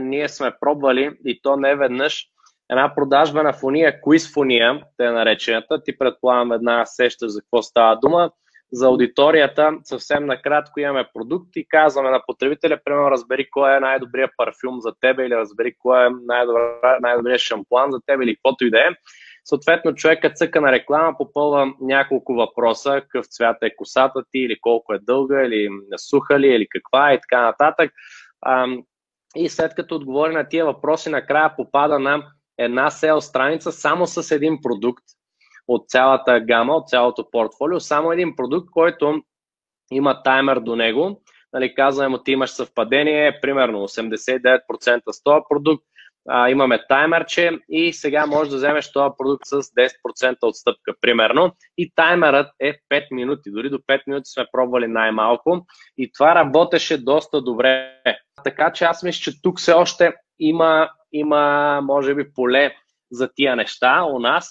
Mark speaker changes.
Speaker 1: ние сме пробвали и то не веднъж една продажба на фония, квиз фония, те е наречената. Ти предполагам една сеща за какво става дума. За аудиторията съвсем накратко имаме продукт и казваме на потребителя, примерно разбери кой е най-добрият парфюм за тебе или разбери кой е най-добрият шампуан за тебе или каквото и да е. Съответно, човека цъка на реклама, попълва няколко въпроса, какъв цвят е косата ти, или колко е дълга, или суха ли, или каква е и така нататък. И след като отговори на тия въпроси, накрая попада на една сел страница само с един продукт от цялата гама, от цялото портфолио, само един продукт, който има таймер до него. Нали, казваме му, ти имаш съвпадение, примерно 89% с този продукт, имаме таймерче и сега можеш да вземеш този продукт с 10% отстъпка, примерно. И таймерът е 5 минути. Дори до 5 минути сме пробвали най-малко. И това работеше доста добре. Така че аз мисля, че тук все още има, има може би, поле за тия неща у нас.